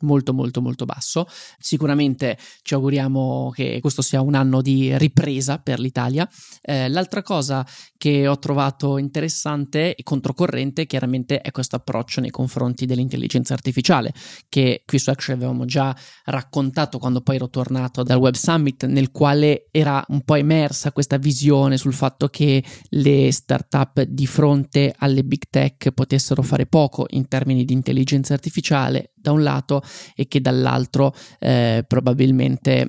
molto molto molto basso. Sicuramente ci auguriamo che questo sia un anno di ripresa per l'Italia. Eh, l'altra cosa che ho trovato interessante e controcorrente chiaramente è questo approccio nei confronti dell'intelligenza artificiale che qui su Action avevamo già raccontato quando poi ero tornato dal Web Summit nel quale era un po' emersa questa visione sul fatto che le startup di fronte alle big tech potessero fare poco in termini di intelligenza artificiale da un lato e che dall'altro eh, probabilmente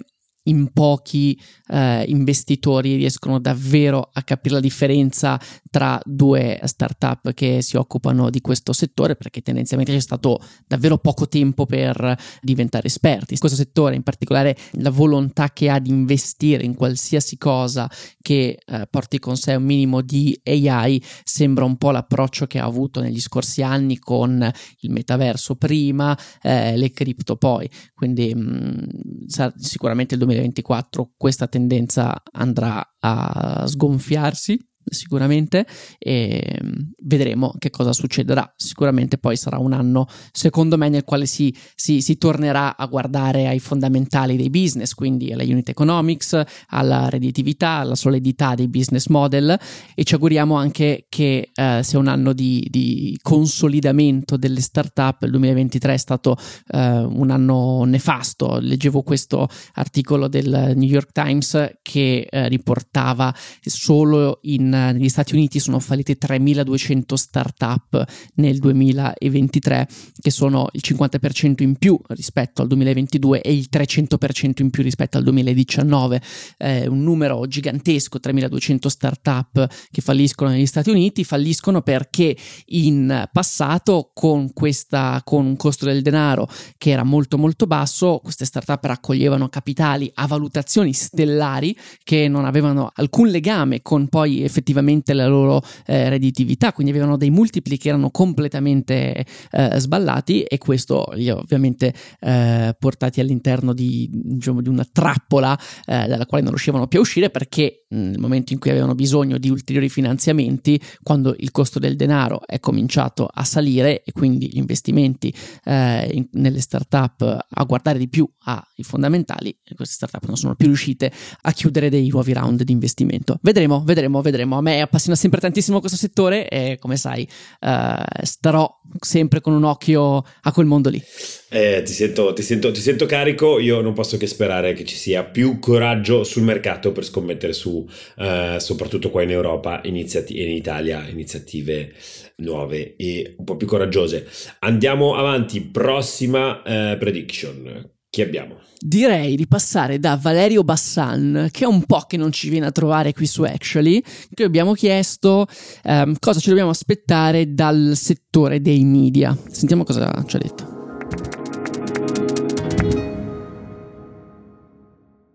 in pochi eh, investitori riescono davvero a capire la differenza tra due startup che si occupano di questo settore perché tendenzialmente c'è stato davvero poco tempo per diventare esperti. In questo settore in particolare la volontà che ha di investire in qualsiasi cosa che eh, porti con sé un minimo di AI sembra un po' l'approccio che ha avuto negli scorsi anni con il metaverso prima, eh, le cripto poi, quindi mh, mm, sicuramente il 2024 questa tendenza andrà a sgonfiarsi sicuramente e mm, vedremo che cosa succederà. Sicuramente poi sarà un anno, secondo me, nel quale si, si, si, tornerà a guardare ai fondamentali dei business, quindi alla unit economics, alla redditività, alla solidità dei business model e ci auguriamo anche che eh, sia un anno di, di, consolidamento delle start-up. Il 2023 è stato eh, un anno nefasto. Leggevo questo articolo del New York Times che eh, riportava solo in negli Stati Uniti sono fallite 3200 start-up nel 2023, che sono il 50% in più rispetto al 2022 e il 300% in più rispetto al 2019. Eh, un numero gigantesco, 3200 start-up che falliscono negli Stati Uniti, falliscono perché in passato con, questa, con un costo del denaro che era molto molto basso, queste start-up raccoglievano capitali a valutazioni stellari che non avevano alcun legame con poi effettivamente effettivamente la loro eh, redditività, quindi avevano dei multipli che erano completamente eh, sballati e questo li ha ovviamente eh, portati all'interno di, diciamo, di una trappola eh, dalla quale non riuscivano più a uscire perché nel momento in cui avevano bisogno di ulteriori finanziamenti, quando il costo del denaro è cominciato a salire e quindi gli investimenti eh, in, nelle startup a guardare di più ai fondamentali, queste startup non sono più riuscite a chiudere dei nuovi round di investimento. Vedremo, vedremo, vedremo. A me appassiona sempre tantissimo questo settore e come sai eh, starò sempre con un occhio a quel mondo lì. Eh, ti, sento, ti, sento, ti, sento, carico, io non posso che sperare che ci sia più coraggio sul mercato per scommettere su, eh, soprattutto qua in Europa, iniziati- in Italia, iniziative nuove e un po' più coraggiose. Andiamo avanti, prossima eh, prediction. Chi abbiamo? Direi di passare da Valerio Bassan, che è un po' che non ci viene a trovare qui su Actually, che abbiamo chiesto um, cosa ci dobbiamo aspettare dal settore dei media. Sentiamo cosa ci ha detto.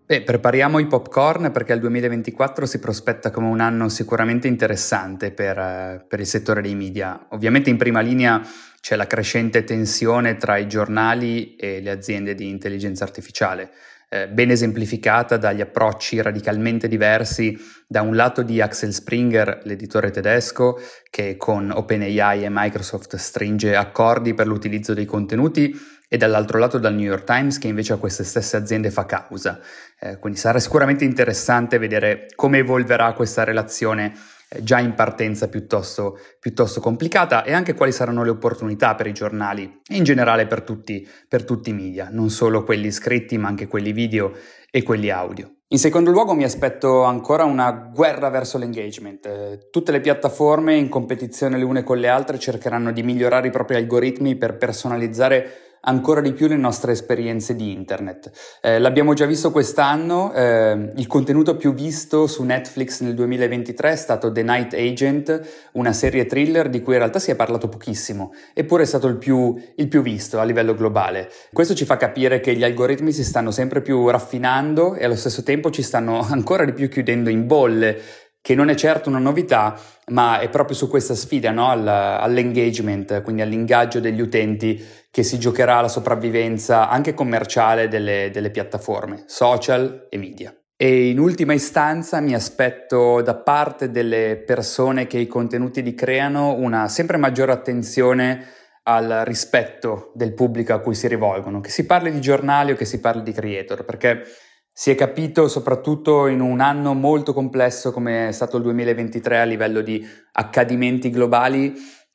Beh, prepariamo i popcorn perché il 2024 si prospetta come un anno sicuramente interessante per, eh, per, il settore dei media. Ovviamente in prima linea c'è la crescente tensione tra i giornali e le aziende di intelligenza artificiale, eh, ben esemplificata dagli approcci radicalmente diversi da un lato di Axel Springer, l'editore tedesco, che con OpenAI e Microsoft stringe accordi per l'utilizzo dei contenuti e dall'altro lato dal New York Times che invece a queste stesse aziende fa causa. Eh, quindi sarà sicuramente interessante vedere come evolverà questa relazione eh, già in partenza piuttosto, piuttosto, complicata e anche quali saranno le opportunità per i giornali e in generale per tutti, per tutti i media, non solo quelli scritti ma anche quelli video e quelli audio. In secondo luogo mi aspetto ancora una guerra verso l'engagement. Eh, tutte le piattaforme in competizione le une con le altre cercheranno di migliorare i propri algoritmi per personalizzare ancora di più le nostre esperienze di internet. Eh, l'abbiamo già visto quest'anno, eh, il contenuto più visto su Netflix nel 2023 è stato The Night Agent, una serie thriller di cui in realtà si è parlato pochissimo, eppure è stato il più, il più visto a livello globale. Questo ci fa capire che gli algoritmi si stanno sempre più raffinando e allo stesso tempo ci stanno ancora di più chiudendo in bolle che non è certo una novità, ma è proprio su questa sfida no? All, all'engagement, quindi all'ingaggio degli utenti, che si giocherà la sopravvivenza anche commerciale delle, delle piattaforme social e media. E in ultima istanza mi aspetto da parte delle persone che i contenuti li creano una sempre maggiore attenzione al rispetto del pubblico a cui si rivolgono, che si parli di giornali o che si parli di creator, perché si è capito soprattutto in un anno molto complesso come è stato il 2023 a livello di accadimenti globali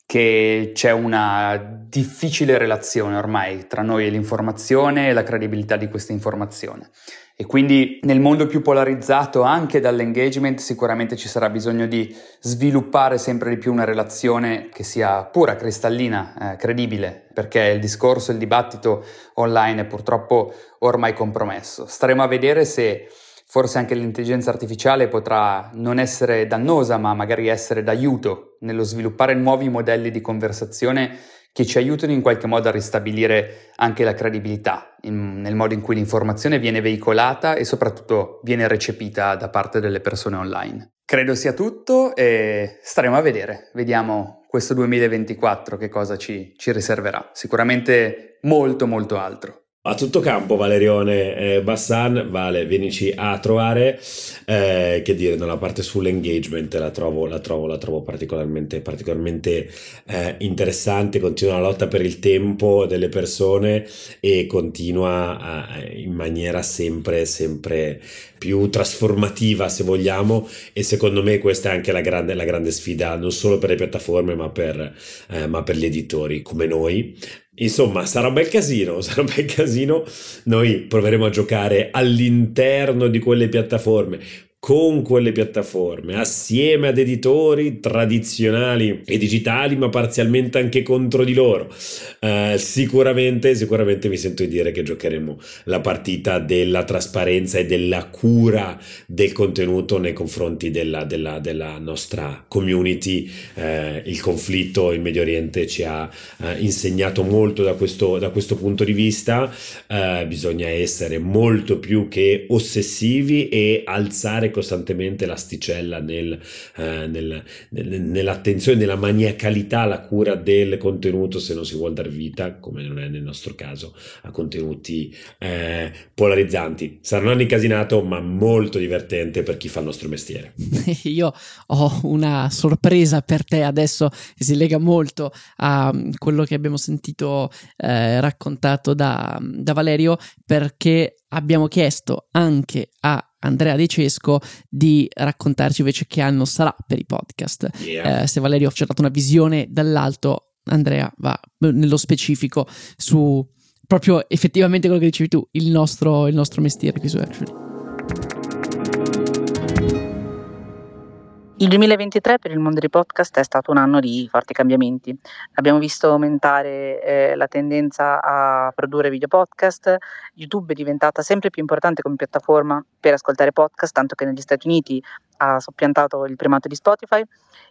che c'è una difficile relazione ormai tra noi e l'informazione e la credibilità di questa informazione. E quindi nel mondo più polarizzato anche dall'engagement sicuramente ci sarà bisogno di sviluppare sempre di più una relazione che sia pura, cristallina, eh, credibile, perché il discorso, il dibattito online è purtroppo ormai compromesso. Staremo a vedere se forse anche l'intelligenza artificiale potrà non essere dannosa, ma magari essere d'aiuto nello sviluppare nuovi modelli di conversazione che ci aiutano in qualche modo a ristabilire anche la credibilità in, nel modo in cui l'informazione viene veicolata e soprattutto viene recepita da parte delle persone online. Credo sia tutto e staremo a vedere, vediamo questo 2024 che cosa ci, ci riserverà. Sicuramente molto molto altro. A tutto campo Valerione eh, Bassan, Vale, vienici a trovare, eh, che dire, nella parte sull'engagement la trovo, la trovo, la trovo particolarmente, particolarmente eh, interessante, continua la lotta per il tempo delle persone e continua in maniera sempre, sempre più trasformativa se vogliamo e secondo me questa è anche la grande, la grande sfida non solo per le piattaforme ma per, eh, ma per gli editori come noi Insomma, sarà un bel casino, sarà un bel casino. Noi proveremo a giocare all'interno di quelle piattaforme, con quelle piattaforme, assieme ad editori tradizionali e digitali, ma parzialmente anche contro di loro. Uh, sicuramente, sicuramente mi sento di dire che giocheremo la partita della trasparenza e della cura del contenuto nei confronti della, della, della nostra community. Uh, il conflitto in Medio Oriente ci ha uh, insegnato molto da questo, da questo punto di vista. bisogna essere molto più che ossessivi e alzare costantemente l'asticella nel, eh, nel, nel, nell'attenzione, nella maniacalità alla cura del contenuto se non si vuole dar vita, come non è nel nostro caso, a contenuti eh, polarizzanti. Saranno anni casinato, ma molto divertente per chi fa il nostro mestiere. Io ho una sorpresa per te adesso che si lega molto a mm, quello che abbiamo sentito eh, raccontato da, da Valerio perché abbiamo chiesto anche a Andrea De Cesco di raccontarci invece che anno sarà per i podcast. Yeah. Eh, se Valerio ci ha dato una visione dall'alto, Andrea va nello specifico su proprio effettivamente quello che dicevi tu, il nostro, il nostro mestiere qui su Actually. Il 2023 per il mondo dei podcast è stato un anno di forti cambiamenti. Abbiamo visto aumentare eh, la tendenza a produrre video podcast, YouTube è diventata sempre più importante come piattaforma per ascoltare podcast, tanto che negli Stati Uniti ha soppiantato il primato di Spotify.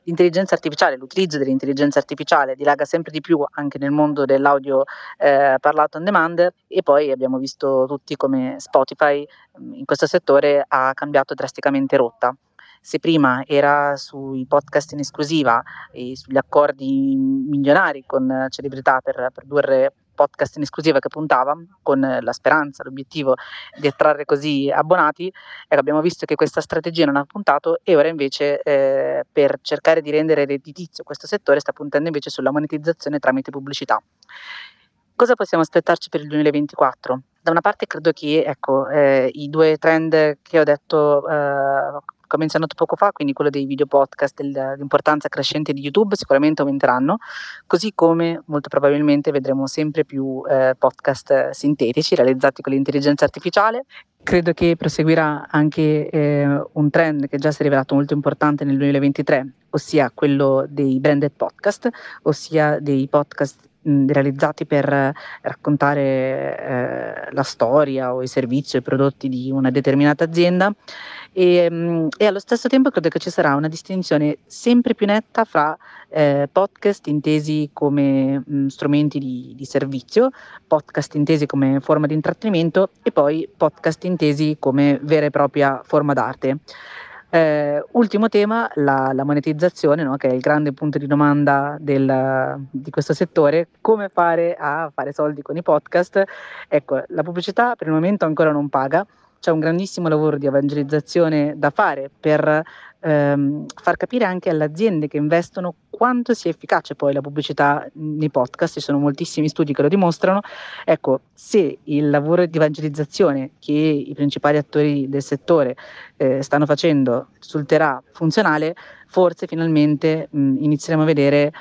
L'intelligenza artificiale, l'utilizzo dell'intelligenza artificiale dilaga sempre di più anche nel mondo dell'audio eh, parlato on demand e poi abbiamo visto tutti come Spotify in questo settore ha cambiato drasticamente rotta se prima era sui podcast in esclusiva e sugli accordi milionari con celebrità per produrre podcast in esclusiva che puntava con la speranza, l'obiettivo di attrarre così abbonati, ecco, abbiamo visto che questa strategia non ha puntato e ora invece eh, per cercare di rendere redditizio questo settore sta puntando invece sulla monetizzazione tramite pubblicità. Cosa possiamo aspettarci per il 2024? Da una parte credo che ecco, eh, i due trend che ho detto eh, che menzionato poco fa, quindi quello dei video podcast, l'importanza crescente di YouTube, sicuramente aumenteranno, così come molto probabilmente vedremo sempre più eh, podcast sintetici realizzati con l'intelligenza artificiale. Credo che proseguirà anche eh, un trend che già si è rivelato molto importante nel 2023, ossia quello dei branded podcast, ossia dei podcast realizzati per raccontare eh, la storia o i servizi o i prodotti di una determinata azienda e, e, allo stesso tempo credo che ci sarà una distinzione sempre più netta fra eh, podcast intesi come mh, strumenti di, di, servizio, podcast intesi come forma di intrattenimento e poi podcast intesi come vera e propria forma d'arte. Eh, ultimo tema, la, la monetizzazione, no? che è il grande punto di domanda del, di questo settore, come fare a fare soldi con i podcast. Ecco, la pubblicità per il momento ancora non paga, c'è un grandissimo lavoro di evangelizzazione da fare per ehm, far capire anche alle aziende che investono quanto sia efficace poi la pubblicità nei podcast, ci sono moltissimi studi che lo dimostrano. Ecco, se il lavoro di evangelizzazione che i principali attori del settore eh, stanno facendo risulterà funzionale, forse finalmente mh, inizieremo a vedere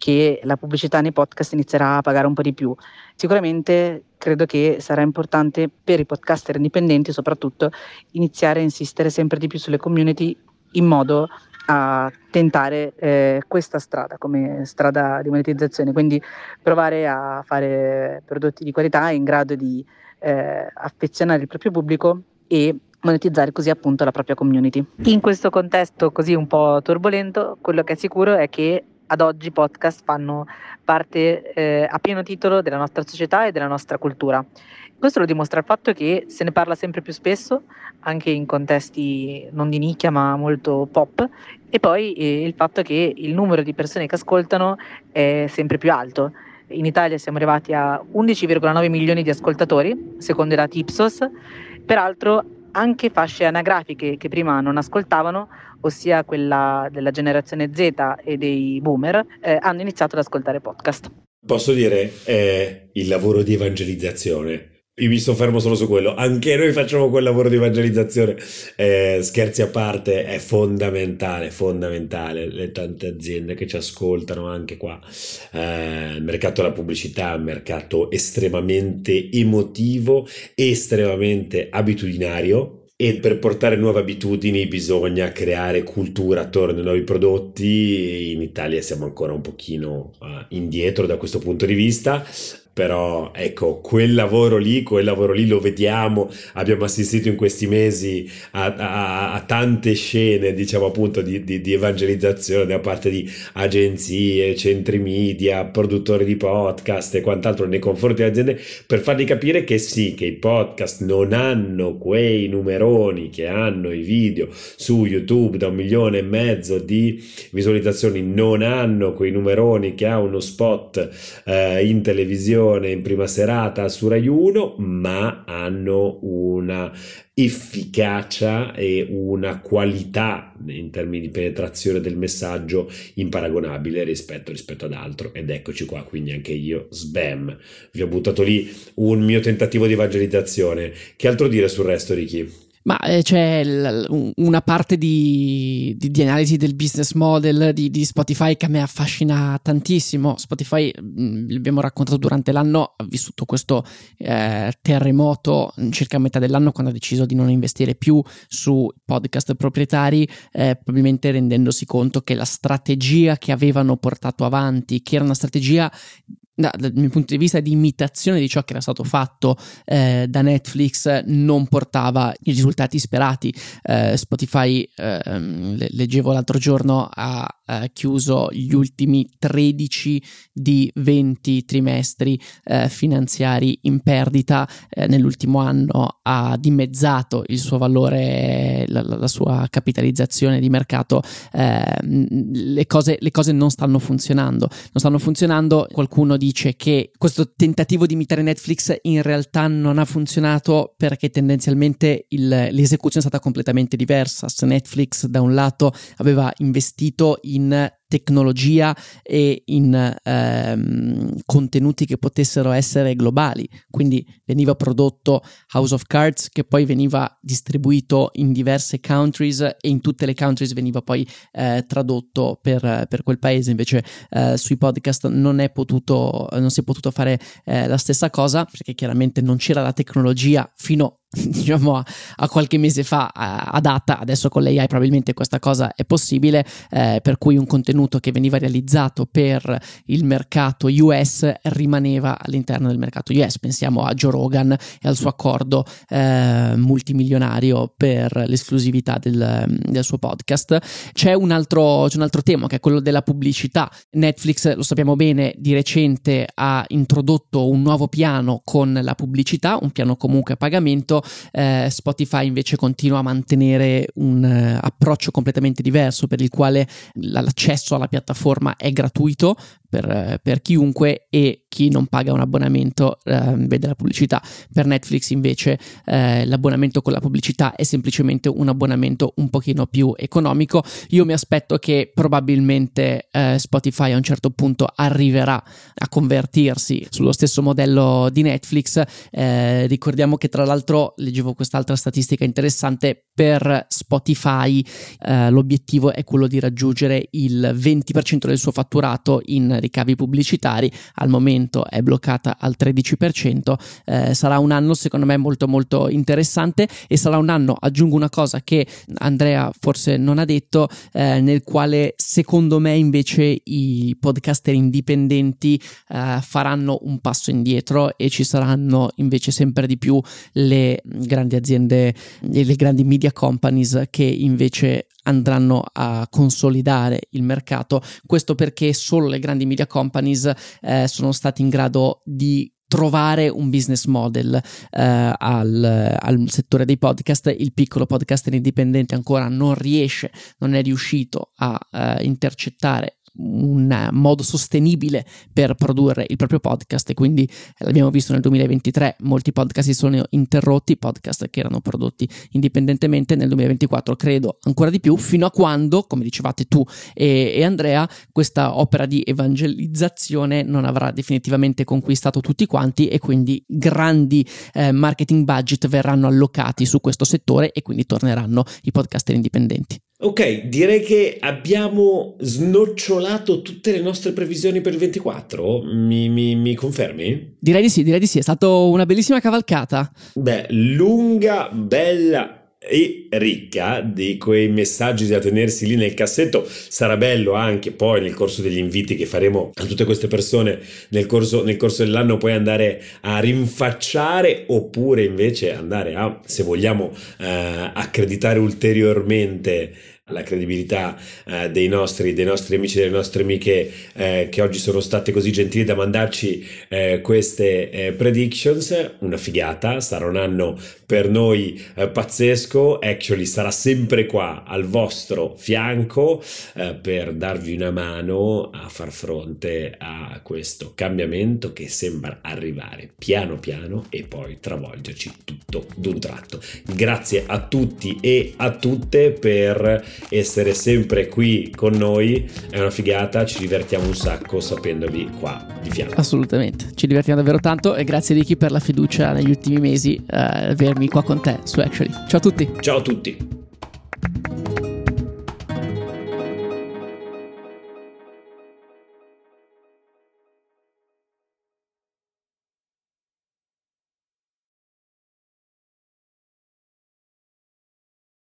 che la pubblicità nei podcast inizierà a pagare un po' di più. Sicuramente credo che sarà importante per i podcaster indipendenti soprattutto iniziare a insistere sempre di più sulle community in modo a tentare eh, questa strada come strada di monetizzazione, quindi provare a fare prodotti di qualità in grado di eh, affezionare il proprio pubblico e monetizzare così appunto la propria community. In questo contesto così un po' turbolento, quello che è sicuro è che ad oggi i podcast fanno parte eh, a pieno titolo della nostra società e della nostra cultura. Questo lo dimostra il fatto che se ne parla sempre più spesso, anche in contesti non di nicchia ma molto pop, e poi eh, il fatto che il numero di persone che ascoltano è sempre più alto. In Italia siamo arrivati a 11,9 milioni di ascoltatori, secondo i dati Ipsos, peraltro anche fasce anagrafiche che prima non ascoltavano ossia quella della generazione Z e dei boomer, eh, hanno iniziato ad ascoltare podcast. Posso dire, è il lavoro di evangelizzazione. Io mi soffermo solo su quello. Anche noi facciamo quel lavoro di evangelizzazione. Eh, scherzi a parte, è fondamentale, fondamentale. Le tante aziende che ci ascoltano anche qua. Eh, il mercato della pubblicità è un mercato estremamente emotivo, estremamente abitudinario e per portare nuove abitudini bisogna creare cultura attorno ai nuovi prodotti. In Italia siamo ancora un pochino uh, indietro da questo punto di vista. Però ecco, quel lavoro lì, quel lavoro lì lo vediamo, abbiamo assistito in questi mesi a, a, a tante scene, diciamo appunto, di, di, di, evangelizzazione da parte di agenzie, centri media, produttori di podcast e quant'altro nei confronti delle aziende, per fargli capire che sì, che i podcast non hanno quei numeroni che hanno i video su YouTube da un milione e mezzo di visualizzazioni, non hanno quei numeroni che ha uno spot eh, in televisione in prima serata su Rai 1, ma hanno una efficacia e una qualità in termini di penetrazione del messaggio imparagonabile rispetto, rispetto ad altro ed eccoci qua quindi anche io sbam vi ho buttato lì un mio tentativo di evangelizzazione che altro dire sul resto Ricky? Ma eh, c'è l- una parte di, di, di, analisi del business model di, di, Spotify che a me affascina tantissimo. Spotify, mh, mm, l'abbiamo raccontato durante l'anno, ha vissuto questo eh, terremoto circa a metà dell'anno quando ha deciso di non investire più su podcast proprietari, eh, probabilmente rendendosi conto che la strategia che avevano portato avanti, che era una strategia da, dal mio punto di vista di imitazione di ciò che era stato fatto eh, da Netflix non portava i risultati sperati. Eh, Spotify, eh, leggevo l'altro giorno, ha chiuso gli ultimi 13 di 20 trimestri eh, finanziari in perdita. Eh, nell'ultimo anno ha dimezzato il suo valore, la, la sua capitalizzazione di mercato. Ehm, le cose, le cose non stanno funzionando. Non stanno funzionando. Qualcuno dice dice che questo tentativo di imitare Netflix in realtà non ha funzionato perché tendenzialmente il, l'esecuzione è stata completamente diversa. Netflix da un lato aveva investito in tecnologia e in ehm, contenuti che potessero essere globali. Quindi veniva prodotto House of Cards che poi veniva distribuito in diverse countries e in tutte le countries veniva poi eh, tradotto per, per, quel paese. Invece eh, sui podcast non, è potuto, non si è potuto fare eh, la stessa cosa perché chiaramente non c'era la tecnologia fino diciamo a, a, qualche mese fa adatta, adesso con l'AI probabilmente questa cosa è possibile, eh, per cui un contenuto che veniva realizzato per il mercato US rimaneva all'interno del mercato US. Pensiamo a Joe Rogan e al suo accordo eh, multimilionario per l'esclusività del, del suo podcast. C'è un, altro, c'è un altro tema che è quello della pubblicità. Netflix, lo sappiamo bene, di recente ha introdotto un nuovo piano con la pubblicità, un piano comunque a pagamento eh, Spotify invece continua a mantenere un uh, approccio completamente diverso per il quale l'accesso alla piattaforma è gratuito per, per, chiunque e chi non paga un abbonamento eh, vede la pubblicità. Per Netflix invece eh, l'abbonamento con la pubblicità è semplicemente un abbonamento un pochino più economico. Io mi aspetto che probabilmente eh, Spotify a un certo punto arriverà a convertirsi sullo stesso modello di Netflix. Eh, ricordiamo che tra l'altro leggevo quest'altra statistica interessante per Spotify eh, l'obiettivo è quello di raggiungere il 20% del suo fatturato in ricavi pubblicitari, al momento è bloccata al 13%, eh, sarà un anno secondo me molto molto interessante e sarà un anno, aggiungo una cosa che Andrea forse non ha detto, eh, nel quale secondo me invece i podcaster indipendenti eh, faranno un passo indietro e ci saranno invece sempre di più le grandi aziende e le grandi media companies che invece andranno a consolidare il mercato. Questo perché solo le grandi media companies eh, sono state in grado di trovare un business model eh, al, al, settore dei podcast. Il piccolo podcaster indipendente ancora non riesce, non è riuscito a eh, intercettare un modo sostenibile per produrre il proprio podcast e quindi l'abbiamo visto nel 2023 molti podcast si sono interrotti podcast che erano prodotti indipendentemente nel 2024 credo ancora di più fino a quando come dicevate tu e, e Andrea questa opera di evangelizzazione non avrà definitivamente conquistato tutti quanti e quindi grandi eh, marketing budget verranno allocati su questo settore e quindi torneranno i podcaster indipendenti Ok, direi che abbiamo snocciolato tutte le nostre previsioni per il 24. Mi, mi, mi, confermi? Direi di sì, direi di sì. È stata una bellissima cavalcata. Beh, lunga, bella e ricca di quei messaggi da tenersi lì nel cassetto. Sarà bello anche poi nel corso degli inviti che faremo a tutte queste persone nel corso, nel corso dell'anno poi andare a rinfacciare oppure invece andare a, se vogliamo, eh, accreditare ulteriormente la credibilità eh, dei, nostri, dei, nostri, amici e delle nostre amiche eh, che oggi sono state così gentili da mandarci eh, queste eh, predictions. Una figata, sarà un anno per noi eh, pazzesco. Actually sarà sempre qua al vostro fianco eh, per darvi una mano a far fronte a questo cambiamento che sembra arrivare piano piano e poi travolgerci tutto d'un tratto. Grazie a tutti e a tutte per essere sempre qui con noi. È una figata, ci divertiamo un sacco sapendovi qua di fianco. Assolutamente, ci divertiamo davvero tanto e grazie Ricky per la fiducia negli ultimi mesi, eh, avermi qua con te su Actually. Ciao a tutti. Ciao a tutti.